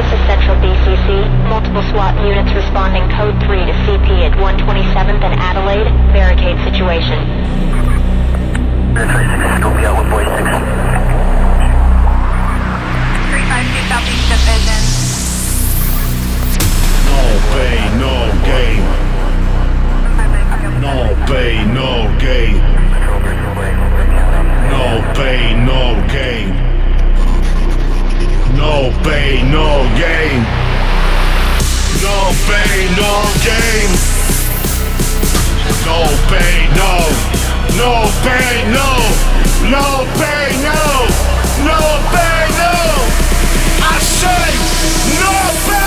This is Central BCC. Multiple SWAT units responding code 3 to CP at 127th and Adelaide. Barricade situation. This is Scopey out with boy 6. 352 Southeast Division. No pay, no gain. No pay, no gain. No pay, no gain. No pain, no gain. No pain, no gain. No pain, no. No pain, no. No pain, no. No pain, no. I say no pain.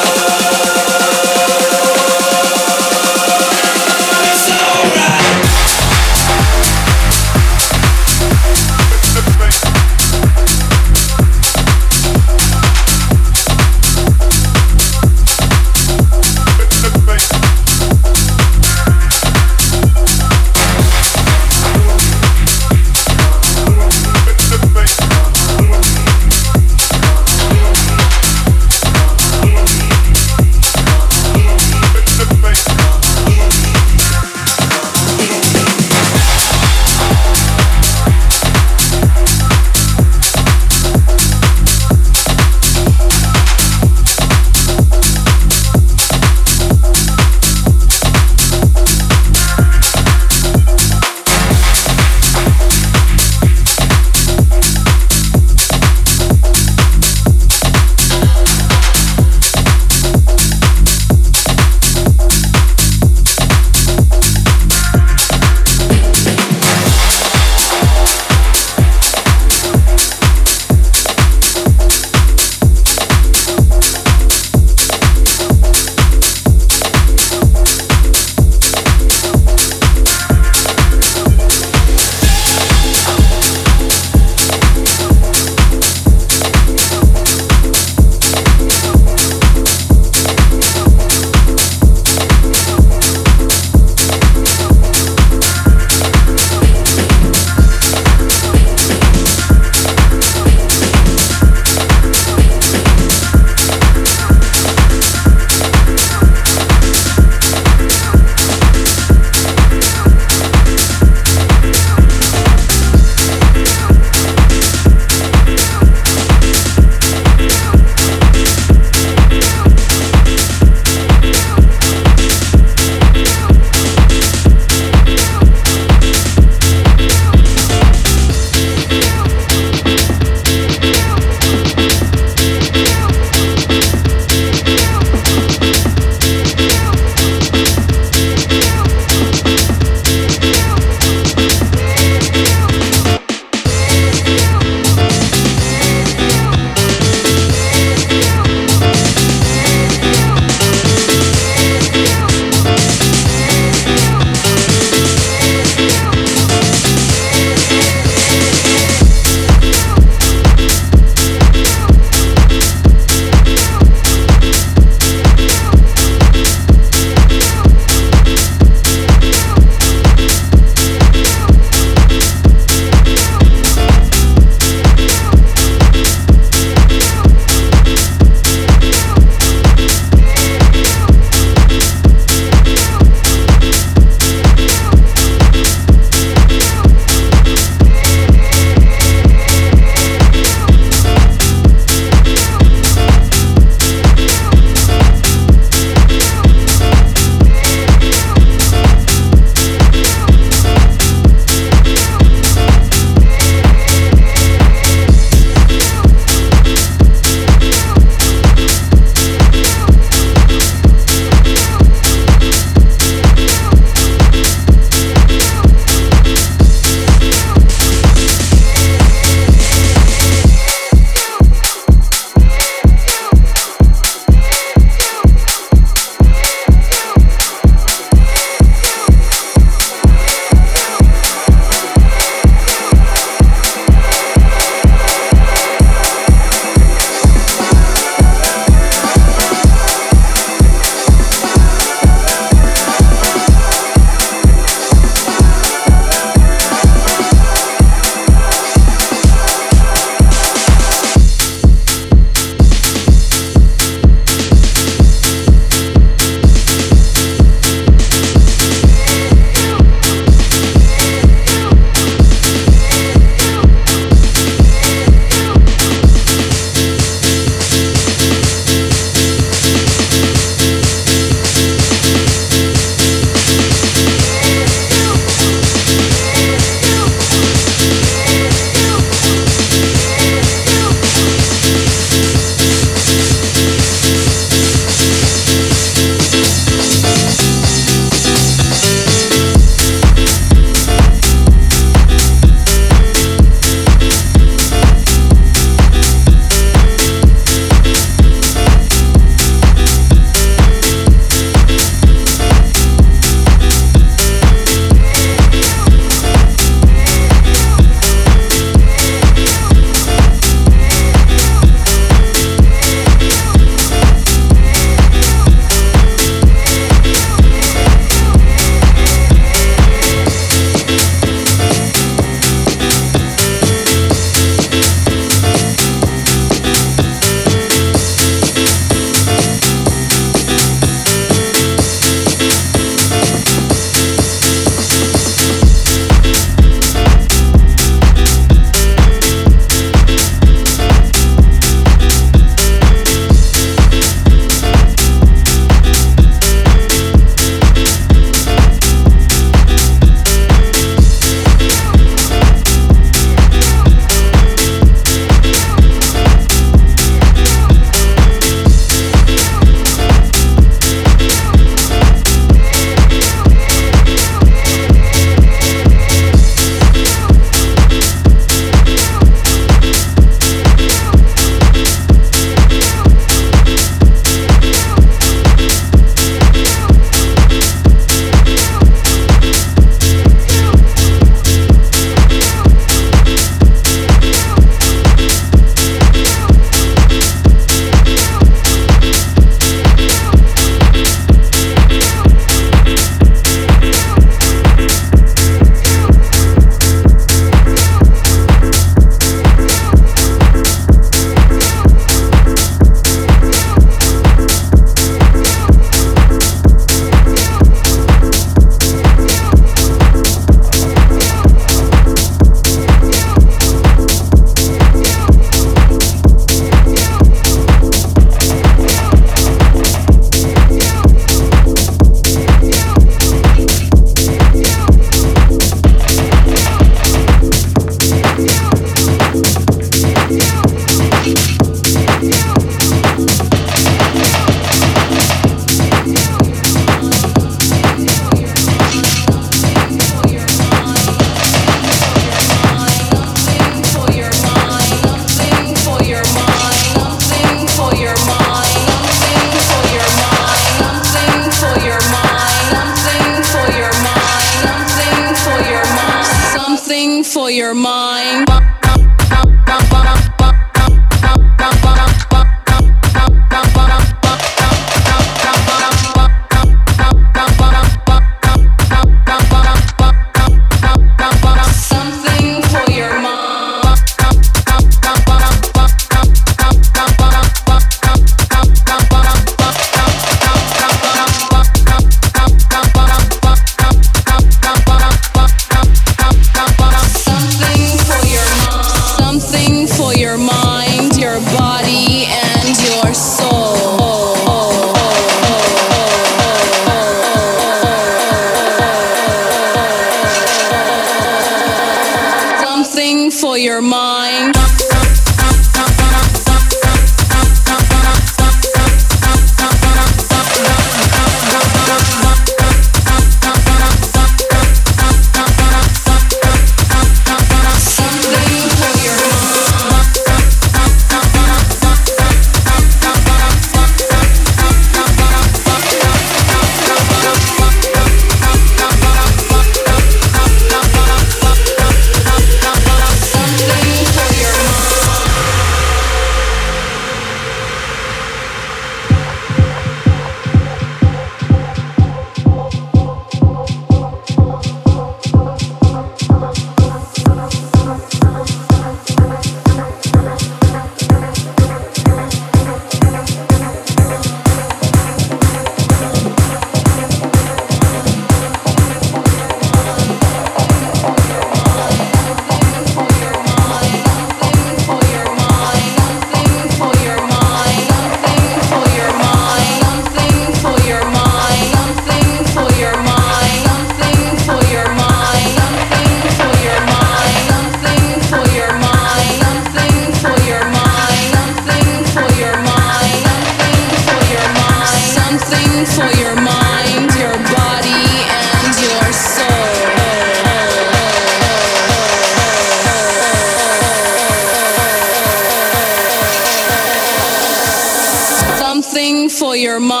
Your mind.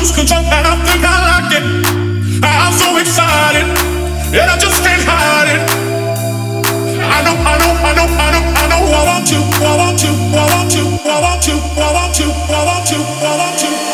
and I think I like it. I'm so excited, and I just can't hide it. I know, I know, I know, I know, I know. I want you, I want you, I want you, I want you, I want you, I want you, I want you.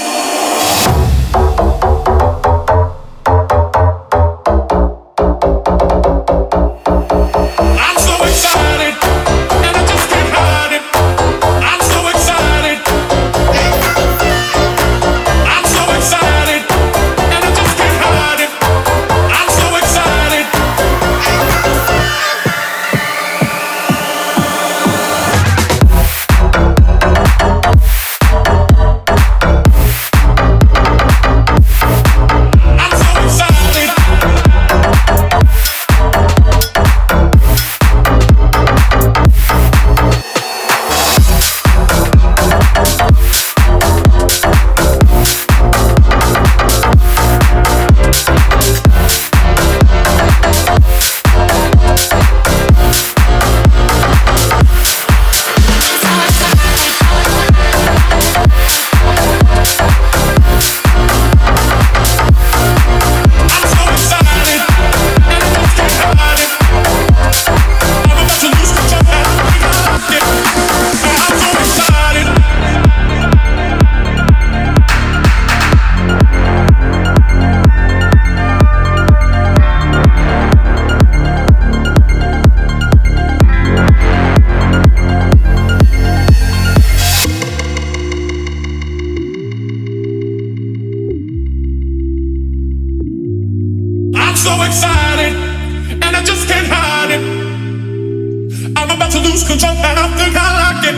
Lose control, and I think I like it.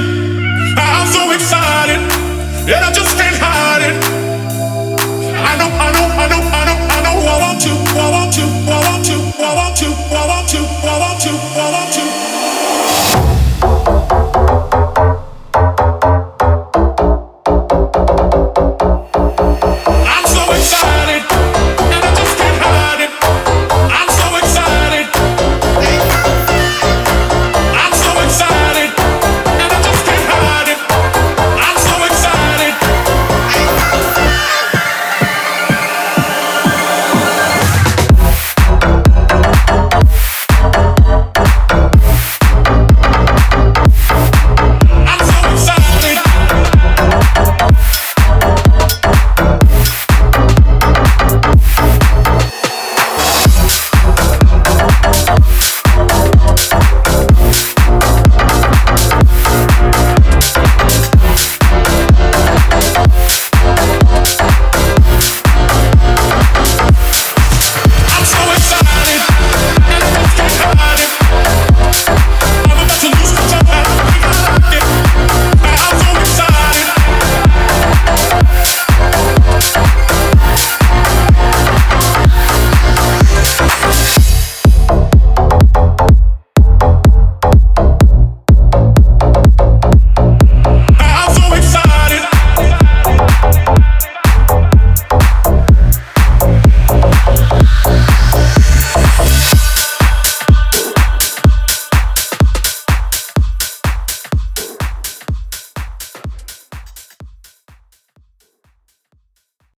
I'm so excited, and I just can't hide it. I know, I know, I know, I know, I know. I want you, I want you, I want you, I want you, I want you.